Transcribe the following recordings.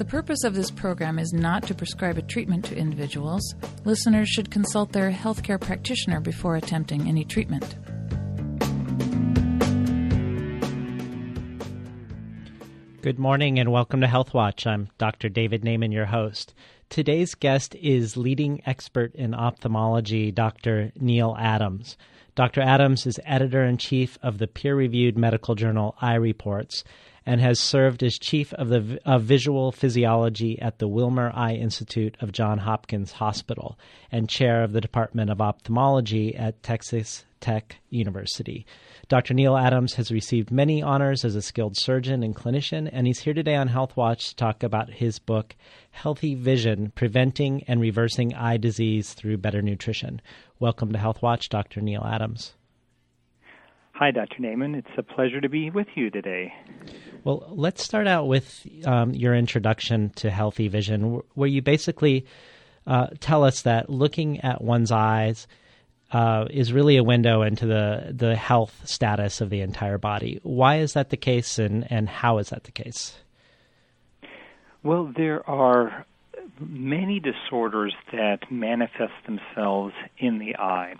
The purpose of this program is not to prescribe a treatment to individuals. Listeners should consult their healthcare practitioner before attempting any treatment. Good morning and welcome to Health Watch. I'm Dr. David Naiman, your host. Today's guest is leading expert in ophthalmology, Dr. Neal Adams. Dr. Adams is editor in chief of the peer reviewed medical journal EyeReports and has served as chief of the of visual physiology at the Wilmer Eye Institute of Johns Hopkins Hospital and chair of the Department of Ophthalmology at Texas Tech University. Dr. Neal Adams has received many honors as a skilled surgeon and clinician, and he's here today on Health Watch to talk about his book, Healthy Vision Preventing and Reversing Eye Disease Through Better Nutrition. Welcome to Health Watch, Dr. Neal Adams. Hi, Dr. Naiman. It's a pleasure to be with you today. Well, let's start out with um, your introduction to Healthy Vision, where you basically uh, tell us that looking at one's eyes uh, is really a window into the, the health status of the entire body. Why is that the case, and, and how is that the case? Well, there are many disorders that manifest themselves in the eye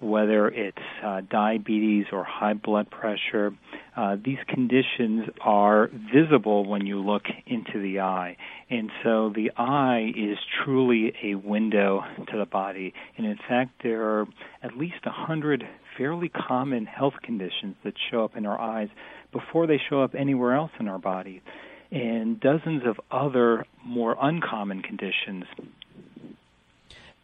whether it's uh, diabetes or high blood pressure. Uh, these conditions are visible when you look into the eye. And so the eye is truly a window to the body. And in fact, there are at least a hundred fairly common health conditions that show up in our eyes before they show up anywhere else in our body. And dozens of other more uncommon conditions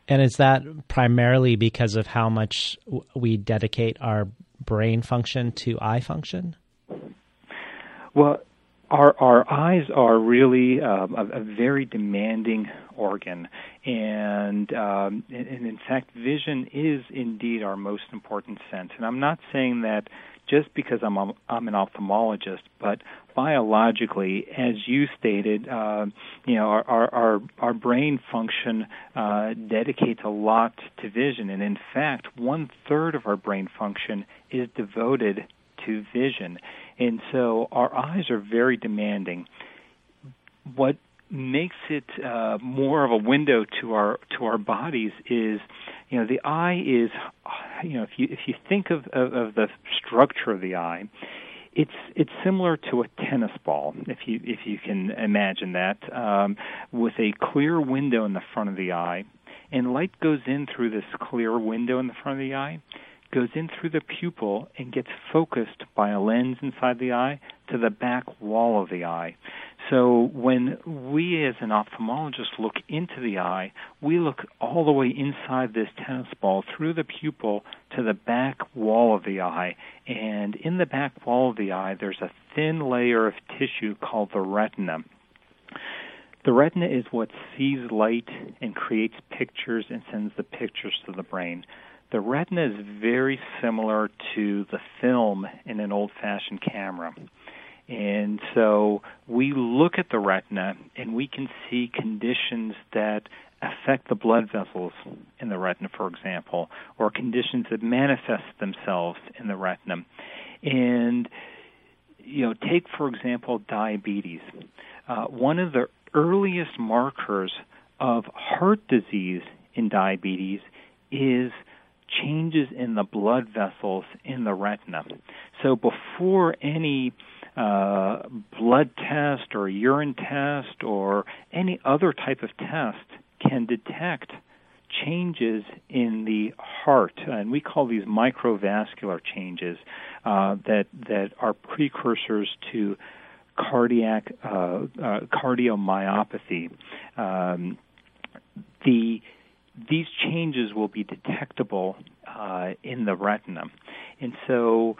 and is that primarily because of how much we dedicate our brain function to eye function? Well, our our eyes are really um, a, a, very demanding organ, and, um, and in fact, vision is indeed our most important sense. And I'm not saying that just because I'm a, I'm an ophthalmologist, but biologically, as you stated, uh, you know, our our our, our brain function uh, dedicates a lot to vision, and in fact, one third of our brain function is devoted to vision, and so our eyes are very demanding. What makes it uh, more of a window to our to our bodies is you know the eye is you know if you if you think of, of, of the structure of the eye it's it's similar to a tennis ball if you if you can imagine that um, with a clear window in the front of the eye. And light goes in through this clear window in the front of the eye goes in through the pupil and gets focused by a lens inside the eye to the back wall of the eye. So when we as an ophthalmologist look into the eye, we look all the way inside this tennis ball through the pupil to the back wall of the eye. And in the back wall of the eye, there's a thin layer of tissue called the retina. The retina is what sees light and creates pictures and sends the pictures to the brain. The retina is very similar to the film in an old fashioned camera. And so we look at the retina and we can see conditions that affect the blood vessels in the retina, for example, or conditions that manifest themselves in the retina. And, you know, take, for example, diabetes. Uh, one of the earliest markers of heart disease in diabetes is changes in the blood vessels in the retina. So before any uh, blood test or urine test or any other type of test can detect changes in the heart, and we call these microvascular changes uh, that that are precursors to cardiac uh, uh, cardiomyopathy. Um, the these changes will be detectable uh, in the retina. And so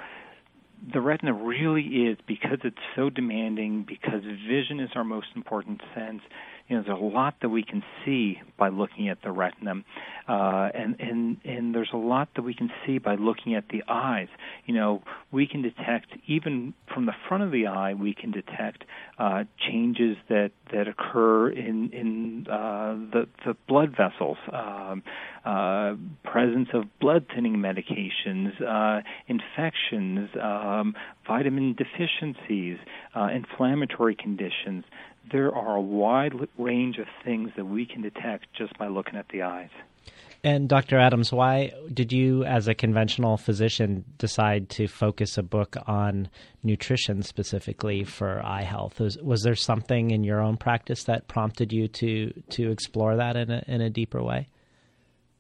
the retina really is, because it's so demanding, because vision is our most important sense, you know, there's a lot that we can see by looking at the retina, uh, and and and there's a lot that we can see by looking at the eyes. You know, we can detect even from the front of the eye, we can detect uh, changes that that occur in in uh, the the blood vessels, um, uh, presence of blood thinning medications, uh, infections, um, vitamin deficiencies, uh, inflammatory conditions there are a wide range of things that we can detect just by looking at the eyes. And Dr. Adams, why did you, as a conventional physician, decide to focus a book on nutrition specifically for eye health? Was, was there something in your own practice that prompted you to to explore that in a, in a deeper way?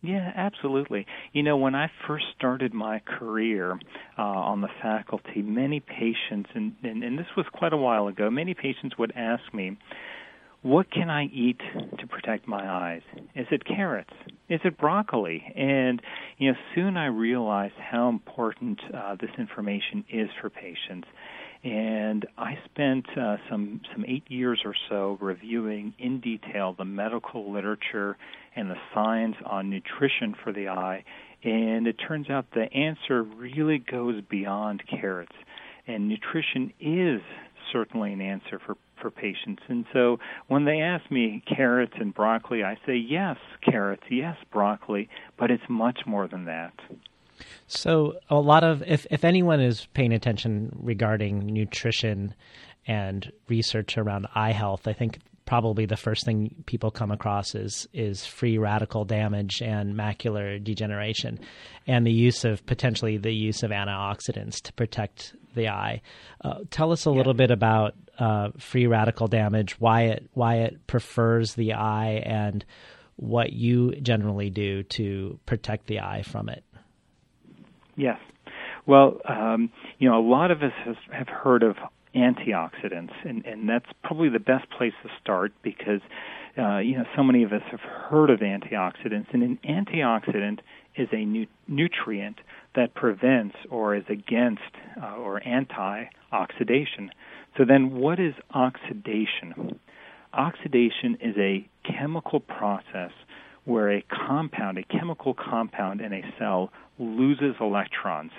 Yeah, absolutely. You know, when I first started my career uh, on the faculty, many patients, and, and, and this was quite a while ago, many patients would ask me, what can I eat to protect my eyes? Is it carrots? Is it broccoli? And you know, soon I realized how important uh, this information is for patients. And I spent uh, some some eight years or so reviewing in detail the medical literature and the science on nutrition for the eye. And it turns out the answer really goes beyond carrots. And nutrition is certainly an answer for for patients. And so when they ask me carrots and broccoli, I say yes, carrots, yes, broccoli, but it's much more than that. So a lot of if if anyone is paying attention regarding nutrition and research around eye health, I think probably the first thing people come across is is free radical damage and macular degeneration, and the use of potentially the use of antioxidants to protect the eye. Uh, tell us a yeah. little bit about uh, free radical damage, why it why it prefers the eye, and what you generally do to protect the eye from it. Yes. Well, um, you know, a lot of us has, have heard of antioxidants, and, and that's probably the best place to start because uh, you know so many of us have heard of antioxidants, and an antioxidant is a nu- nutrient that prevents or is against uh, or anti-oxidation. So then, what is oxidation? Oxidation is a chemical process where a compound, a chemical compound in a cell, loses electrons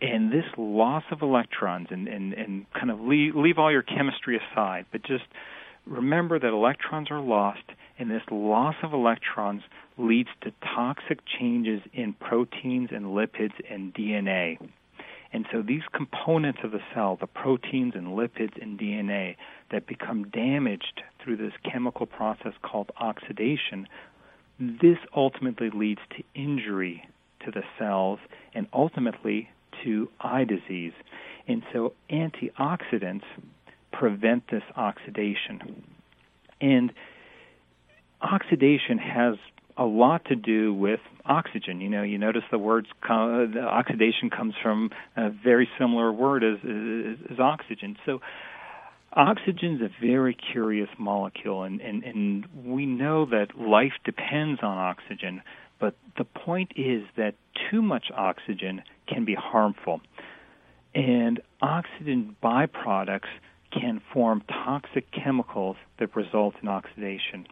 and this loss of electrons and, and, and kind of leave, leave all your chemistry aside, but just remember that electrons are lost, and this loss of electrons leads to toxic changes in proteins and lipids and DNA. And so these components of the cell, the proteins and lipids and DNA that become damaged through this chemical process called oxidation, this ultimately leads to injury to the cells and ultimately to eye disease. And so antioxidants prevent this oxidation. And oxidation has a lot to do with oxygen. You know, you notice the words the oxidation comes from a very similar word as, as, as oxygen. So oxygen is a very curious molecule, and, and, and we know that life depends on oxygen. But the point is that too much oxygen can be harmful. And oxygen byproducts can form toxic chemicals that result in oxidation.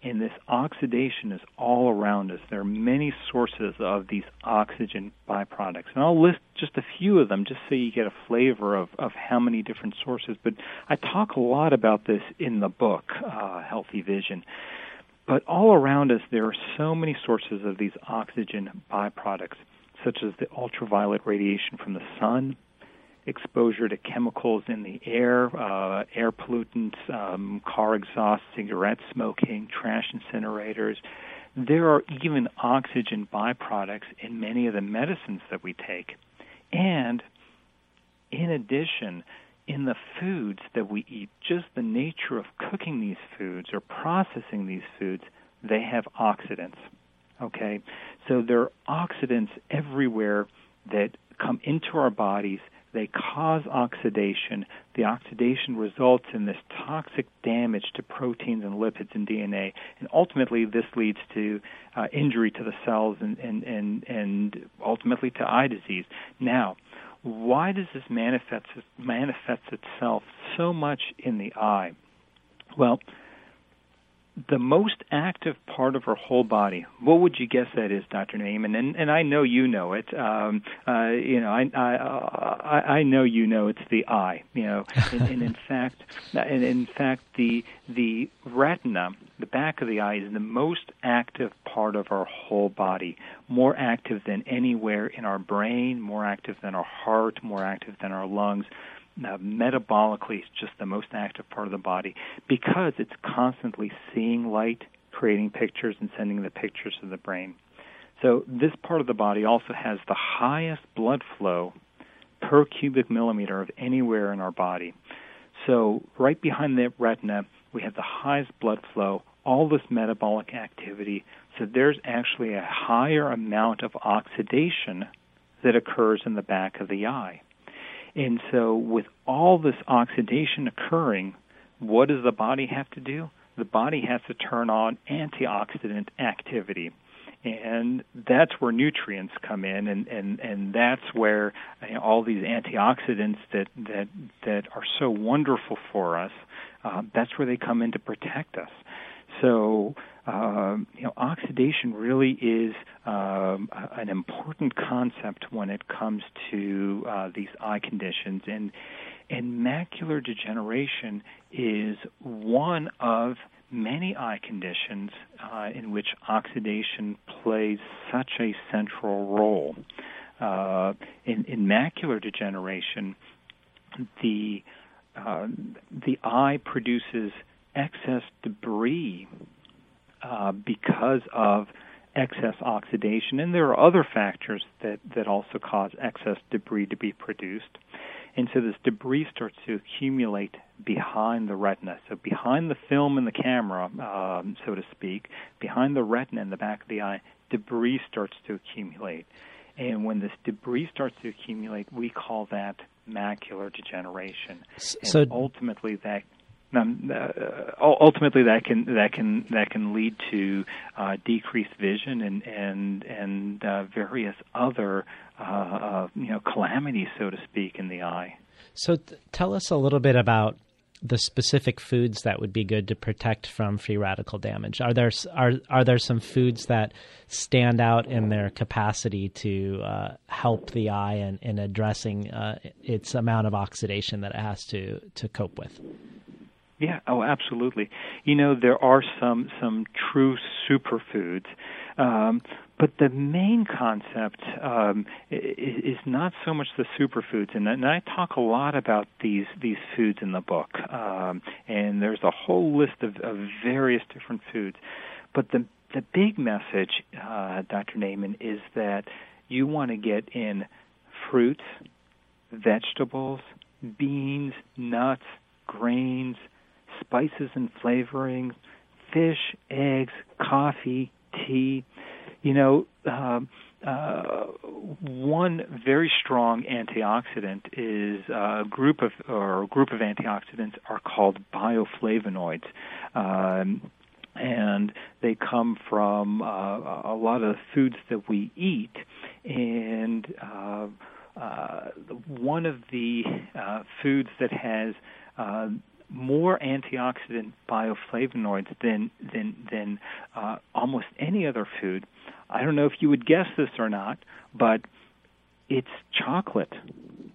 And this oxidation is all around us. There are many sources of these oxygen byproducts. And I'll list just a few of them just so you get a flavor of, of how many different sources. But I talk a lot about this in the book, uh, Healthy Vision. But all around us, there are so many sources of these oxygen byproducts such as the ultraviolet radiation from the sun, exposure to chemicals in the air, uh, air pollutants, um, car exhaust, cigarette smoking, trash incinerators. There are even oxygen byproducts in many of the medicines that we take. And in addition, in the foods that we eat, just the nature of cooking these foods or processing these foods, they have oxidants. Okay? So there are oxidants everywhere that come into our bodies. They cause oxidation. The oxidation results in this toxic damage to proteins and lipids and DNA, and ultimately this leads to uh, injury to the cells and, and, and, and ultimately to eye disease. Now, why does this manifest manifest itself so much in the eye? Well, the most active part of our whole body. What would you guess that is, Dr. Naiman? And and I know you know it. Um, uh, you know, I, I I I know you know it's the eye. You know, and, and in fact, and in fact, the the retina, the back of the eye, is the most active part of our whole body. More active than anywhere in our brain. More active than our heart. More active than our lungs uh, metabolically it's just the most active part of the body because it's constantly seeing light, creating pictures, and sending the pictures to the brain. So this part of the body also has the highest blood flow per cubic millimeter of anywhere in our body. So right behind the retina, we have the highest blood flow, all this metabolic activity. So there's actually a higher amount of oxidation that occurs in the back of the eye. And so with all this oxidation occurring, what does the body have to do? The body has to turn on antioxidant activity and that's where nutrients come in and and and that's where you know, all these antioxidants that that that are so wonderful for us uh, that's where they come in to protect us so uh, you know oxidation really is um, an important concept when it comes to uh, these eye conditions and and macular degeneration is one of many eye conditions uh, in which oxidation plays such a central role. Uh, in, in, macular degeneration, the uh, the eye produces excess debris uh, because of excess oxidation, and there are other factors that, that also cause excess debris to be produced. And so this debris starts to accumulate behind the retina. So behind the film in the camera, um, so to speak, behind the retina in the back of the eye, debris starts to accumulate. And when this debris starts to accumulate, we call that macular degeneration. So ultimately, that um, uh, ultimately that can that can that can lead to uh, decreased vision and and and uh, various other uh, uh, you know calamities, so to speak, in the eye. So, th- tell us a little bit about the specific foods that would be good to protect from free radical damage. Are there are are there some foods that stand out in their capacity to uh, help the eye in, in addressing its amount of oxidation that it has to to cope with? Yeah, oh, absolutely. You know, there are some some true superfoods, um, but the main concept um, is, not so much the superfoods, and, and I talk a lot about these these foods in the book. Um, and there's a whole list of, of various different foods, but the the big message, uh, Dr. Naiman, is that you want to get in fruits, vegetables, beans, nuts, grains spices and flavorings, fish, eggs, coffee, tea. You know, um, uh, one very strong antioxidant is uh, a group of or a group of antioxidants are called bioflavonoids. Um, and they come from uh, a lot of foods that we eat. And uh, uh, one of the uh, foods that has uh, more antioxidant bioflavonoids than than than uh, almost any other food. I don't know if you would guess this or not, but it's chocolate.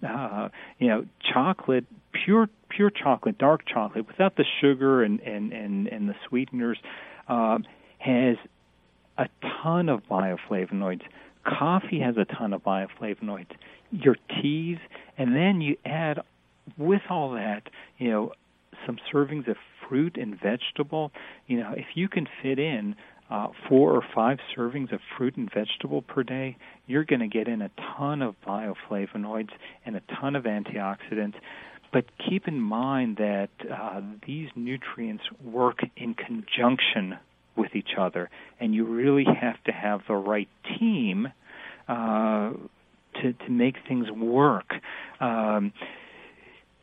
Uh, you know, chocolate, pure pure chocolate, dark chocolate, without the sugar and and and, and the sweeteners, uh, has a ton of bioflavonoids. Coffee has a ton of bioflavonoids. Your teas, and then you add with all that, you know, some servings of fruit and vegetable. You know, if you can fit in uh, four or five servings of fruit and vegetable per day, you're going to get in a ton of bioflavonoids and a ton of antioxidants. But keep in mind that uh, these nutrients work in conjunction with each other, and you really have to have the right team uh, to to make things work. Um,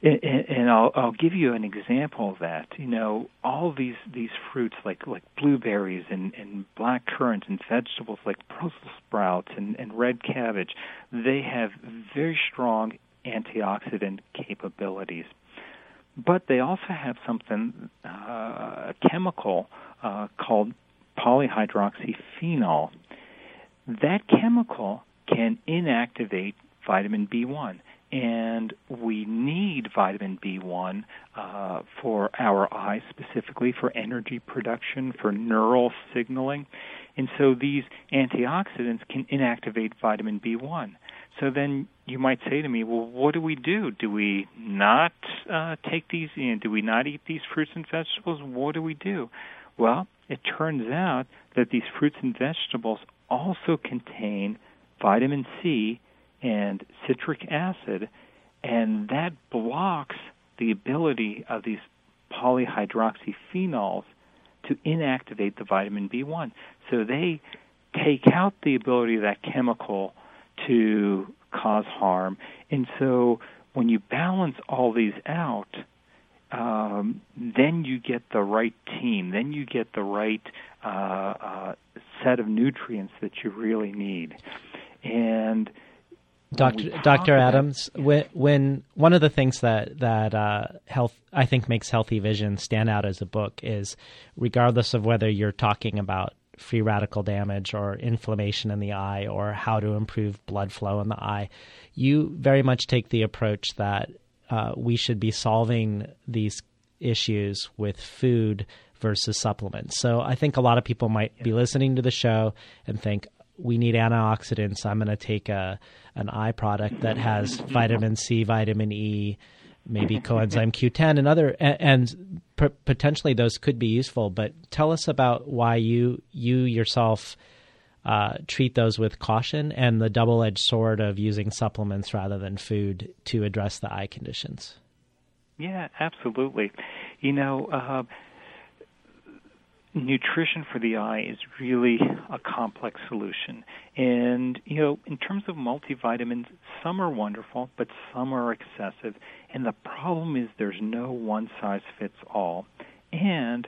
and, and I'll, I'll give you an example of that. You know, all these these fruits like like blueberries and, and black currants and vegetables like Brussels sprouts and, and red cabbage, they have very strong antioxidant capabilities. But they also have something, uh, a chemical uh, called polyhydroxyphenol. That chemical can inactivate vitamin B1 and we need vitamin B1 uh, for our eyes, specifically for energy production, for neural signaling. And so these antioxidants can inactivate vitamin B1. So then you might say to me, well, what do we do? Do we not uh, take these? Know, do we not eat these fruits and vegetables? What do we do? Well, it turns out that these fruits and vegetables also contain vitamin C and citric acid, and that blocks the ability of these polyhydroxyphenols to inactivate the vitamin B1. So they take out the ability of that chemical to cause harm. And so when you balance all these out, um, then you get the right team. Then you get the right uh, uh, set of nutrients that you really need. And Doctor Doctor Adams, when, when one of the things that that uh, health I think makes Healthy Vision stand out as a book is, regardless of whether you're talking about free radical damage or inflammation in the eye or how to improve blood flow in the eye, you very much take the approach that uh, we should be solving these issues with food versus supplements. So I think a lot of people might be listening to the show and think we need antioxidants. I'm going to take a an eye product that has vitamin C, vitamin E, maybe coenzyme Q10 and other and, and potentially those could be useful, but tell us about why you you yourself uh, treat those with caution and the double edged sword of using supplements rather than food to address the eye conditions. Yeah, absolutely. You know, uh, nutrition for the eye is really a complex solution. And, you know, in terms of multivitamins, some are wonderful, but some are excessive. And the problem is there's no one size fits all. And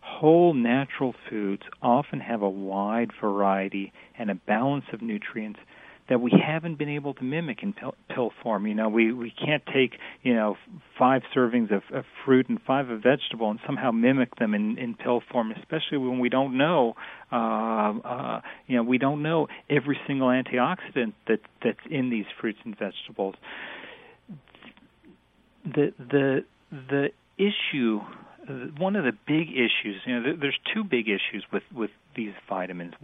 whole natural foods often have a wide variety and a balance of nutrients that we haven't been able to mimic in pill, pill form. You know, we we can't take you know five servings of, of fruit and five of vegetable and somehow mimic them in, in pill form, especially when we don't know. Uh, uh, you know, we don't know every single antioxidant that that's in these fruits and vegetables. The the the issue one of the big issues, you know, there's two big issues with with these vitamins.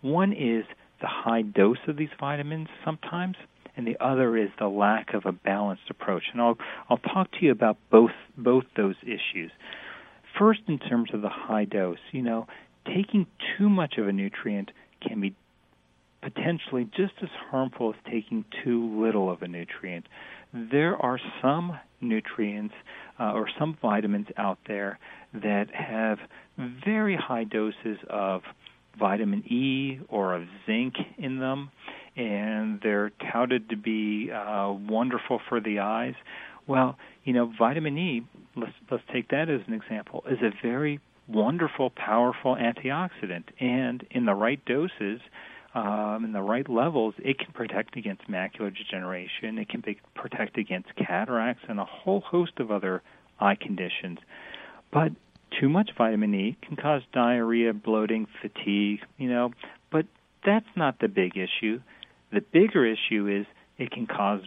One is the high dose of these vitamins sometimes, and the other is the lack of a balanced approach. And I'll I'll talk to you about both both those issues. First, in terms of the high dose, you know, taking too much of a nutrient can be potentially just as harmful as taking too little of a nutrient. There are some nutrients uh, or some vitamins out there that have very high doses of vitamin E or of zinc in them, and they're touted to be uh, wonderful for the eyes. Well, you know, vitamin E, let's let's take that as an example, is a very wonderful, powerful antioxidant, and in the right doses, um, in the right levels, it can protect against macular degeneration. It can be, protect against cataracts and a whole host of other eye conditions. But too much vitamin E can cause diarrhea, bloating, fatigue, you know, but that's not the big issue. The bigger issue is it can cause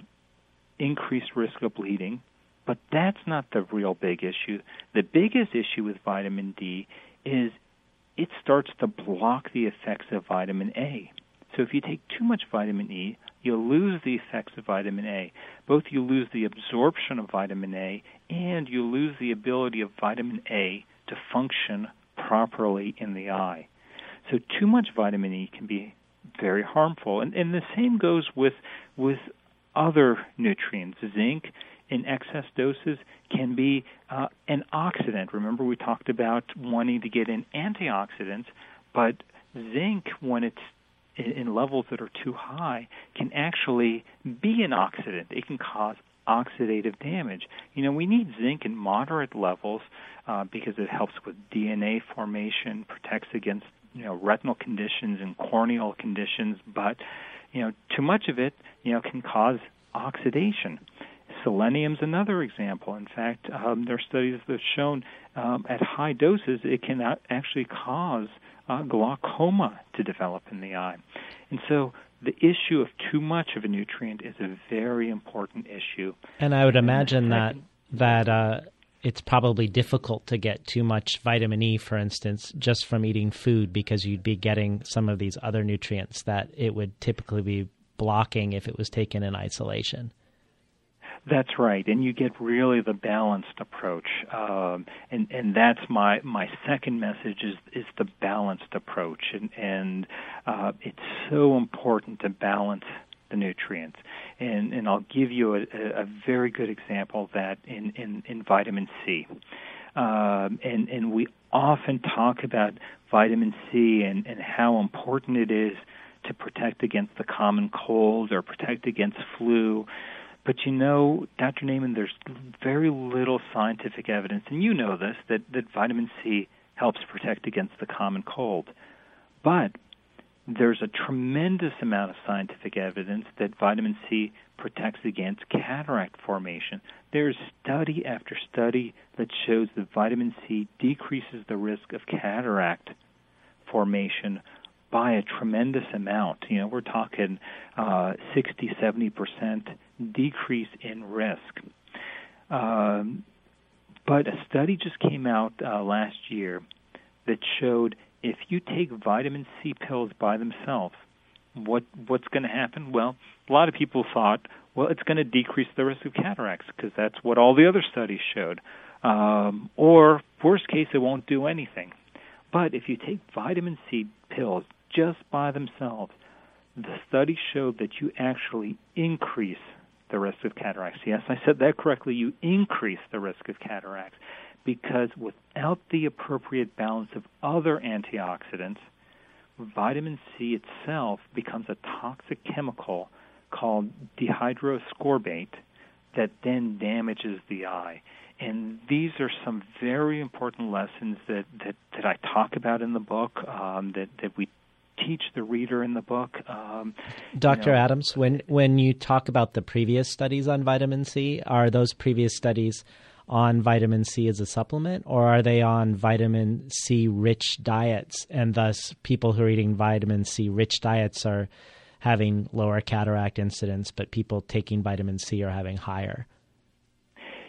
increased risk of bleeding, but that's not the real big issue. The biggest issue with vitamin D is it starts to block the effects of vitamin A. So if you take too much vitamin E, you'll lose the effects of vitamin A. Both you lose the absorption of vitamin A and you lose the ability of vitamin A to function properly in the eye. So too much vitamin E can be very harmful. And, and the same goes with with other nutrients. Zinc in excess doses can be uh, an oxidant. Remember, we talked about wanting to get in antioxidants, but zinc, when it's in levels that are too high, can actually be an oxidant. It can cause oxidative damage. You know, we need zinc in moderate levels uh, because it helps with DNA formation, protects against you know retinal conditions and corneal conditions, but you know too much of it you know can cause oxidation. Selenium's another example. In fact, um, there are studies that have shown um, at high doses it can actually cause uh, glaucoma to develop in the eye. And so the issue of too much of a nutrient is a very important issue. And I would imagine that that uh, it's probably difficult to get too much vitamin E, for instance, just from eating food because you'd be getting some of these other nutrients that it would typically be blocking if it was taken in isolation. That's right, and you get really the balanced approach, um, and and that's my my second message is is the balanced approach, and and uh, it's so important to balance the nutrients, and and I'll give you a, a very good example of that in in, in vitamin C, um, and and we often talk about vitamin C and and how important it is to protect against the common cold or protect against flu. But you know, Dr. Naiman, there's very little scientific evidence, and you know this, that, that vitamin C helps protect against the common cold. But there's a tremendous amount of scientific evidence that vitamin C protects against cataract formation. There's study after study that shows that vitamin C decreases the risk of cataract formation by a tremendous amount. You know, we're talking uh, 60, 70 percent decrease in risk. Um, but a study just came out uh, last year that showed if you take vitamin C pills by themselves, what what's going to happen? Well, a lot of people thought, well, it's going to decrease the risk of cataracts because that's what all the other studies showed. Um, or worst case, it won't do anything. But if you take vitamin C pills just by themselves, the study showed that you actually increase the risk of cataracts. Yes, I said that correctly. You increase the risk of cataracts because without the appropriate balance of other antioxidants, vitamin C itself becomes a toxic chemical called dehydroascorbate that then damages the eye. And these are some very important lessons that, that, that I talk about in the book, um, that, that we teach the reader in the book. Um, Dr. You know, Adams, when when you talk about the previous studies on vitamin C, are those previous studies on vitamin C as a supplement, or are they on vitamin C rich diets, and thus people who are eating vitamin C rich diets are having lower cataract incidence, but people taking vitamin C are having higher?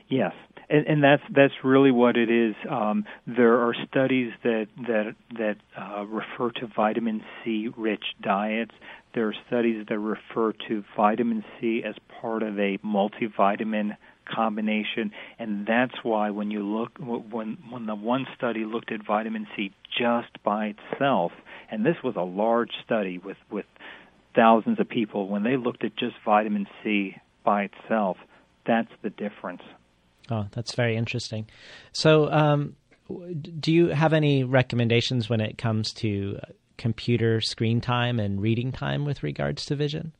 Yes, and, and that's that's really what it is. Um, there are studies that that that uh, refer to vitamin C rich diets. There are studies that refer to vitamin C as part of a multivitamin combination, and that's why when you look when when the one study looked at vitamin C just by itself, and this was a large study with with thousands of people, when they looked at just vitamin C by itself, that's the difference. Oh, that's very interesting. So, um, do you have any recommendations when it comes to computer screen time and reading time with regards to vision?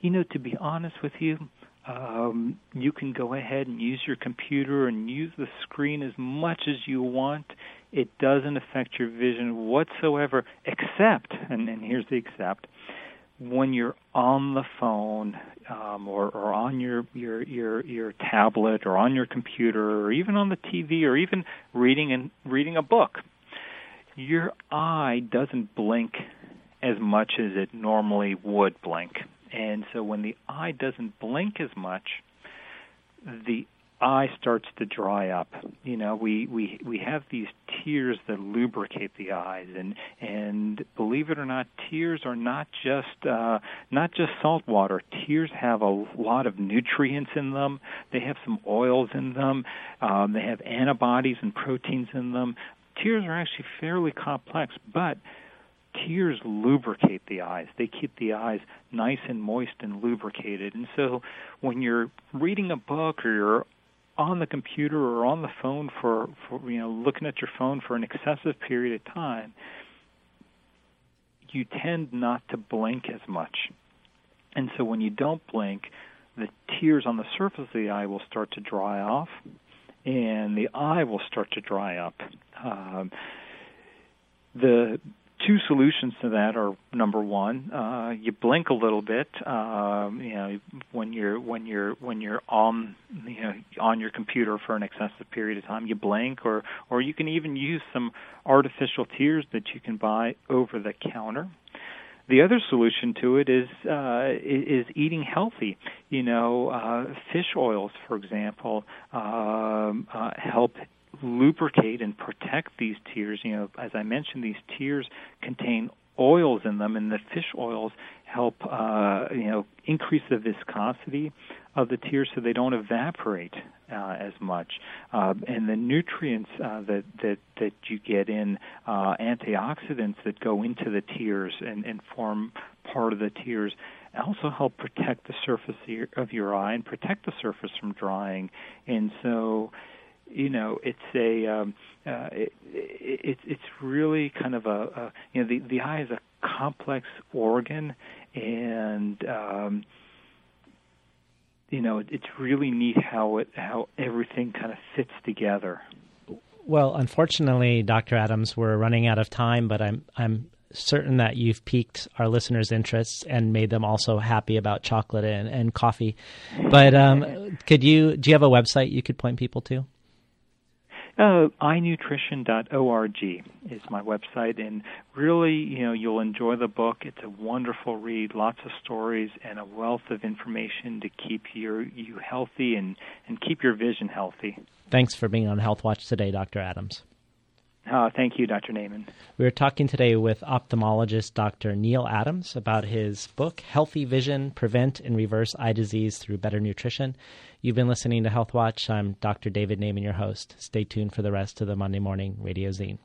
You know, to be honest with you, um, you can go ahead and use your computer and use the screen as much as you want. It doesn't affect your vision whatsoever, except, and, and here's the except, when you're on the phone um, or, or on your, your your your tablet or on your computer or even on the TV or even reading and reading a book, your eye doesn't blink as much as it normally would blink. And so when the eye doesn't blink as much, the eye starts to dry up. You know, we we we have these tears that lubricate the eyes, and and believe it or not, tears are not just uh, not just salt water. Tears have a lot of nutrients in them. They have some oils in them. Um, they have antibodies and proteins in them. Tears are actually fairly complex, but tears lubricate the eyes. They keep the eyes nice and moist and lubricated. And so when you're reading a book or you're on the computer or on the phone for, for you know looking at your phone for an excessive period of time, you tend not to blink as much. And so when you don't blink, the tears on the surface of the eye will start to dry off, and the eye will start to dry up. Um, the two solutions to that are number one, uh, you blink a little bit, um, you know, when you're when you're when you're on you know on your computer for an excessive period of time, you blink, or or you can even use some artificial tears that you can buy over the counter. The other solution to it is uh, is eating healthy. You know, uh, fish oils, for example, um, uh, help lubricate and protect these tears. You know, as I mentioned, these tears contain oils in them, and the fish oils help uh, you know increase the viscosity of the tears so they don't evaporate uh, as much. Uh, and the nutrients uh, that, that, that you get in, uh, antioxidants that go into the tears and, and form part of the tears, also help protect the surface of your eye and protect the surface from drying. And so, you know, it's a um, uh, it, it, it's really kind of a, a you know the the eye is a complex organ, and um, you know, it's really neat how it how everything kind of fits together. Well, unfortunately, Dr. Adams, we're running out of time, but I'm I'm certain that you've piqued our listeners' interests and made them also happy about chocolate and, and coffee. But um, could you do you have a website you could point people to? Uh, eyenutrition.org is my website, and really, you know, you'll enjoy the book. It's a wonderful read, lots of stories, and a wealth of information to keep your you healthy and and keep your vision healthy. Thanks for being on Health Watch today, Dr. Adams. Uh, thank you, Dr. Naiman. We are talking today with ophthalmologist Dr. Neal Adams about his book, Healthy Vision Prevent and Reverse Eye Disease Through Better Nutrition. You've been listening to Health Watch. I'm Dr. David Naiman, your host. Stay tuned for the rest of the Monday Morning Radio Zine.